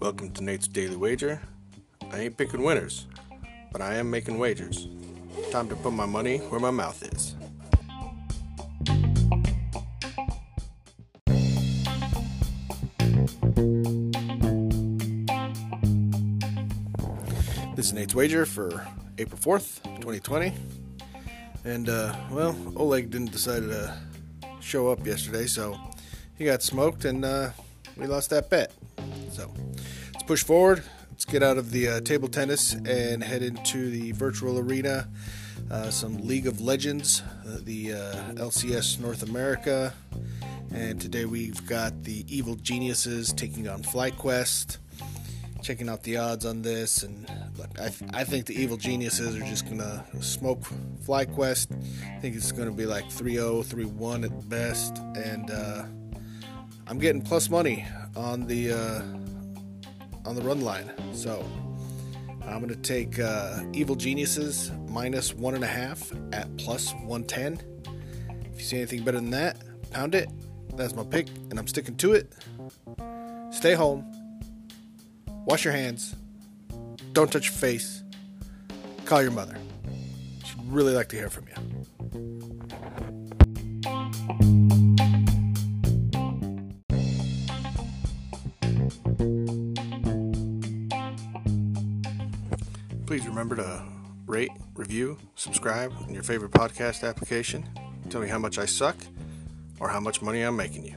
Welcome to Nate's Daily Wager. I ain't picking winners, but I am making wagers. Time to put my money where my mouth is. This is Nate's Wager for April 4th, 2020. And, uh, well, Oleg didn't decide to show up yesterday, so he got smoked and uh, we lost that bet. So let's push forward. Let's get out of the uh, table tennis and head into the virtual arena. Uh, some League of Legends, uh, the uh, LCS North America. And today we've got the Evil Geniuses taking on FlyQuest checking out the odds on this, and look, I, I think the evil geniuses are just gonna smoke FlyQuest. I think it's gonna be like 3-0, 3-1 at best, and uh, I'm getting plus money on the uh, on the run line. So I'm gonna take uh, evil geniuses minus one and a half at plus 110. If you see anything better than that, pound it. That's my pick, and I'm sticking to it. Stay home Wash your hands. Don't touch your face. Call your mother. She'd really like to hear from you. Please remember to rate, review, subscribe in your favorite podcast application. Tell me how much I suck or how much money I'm making you.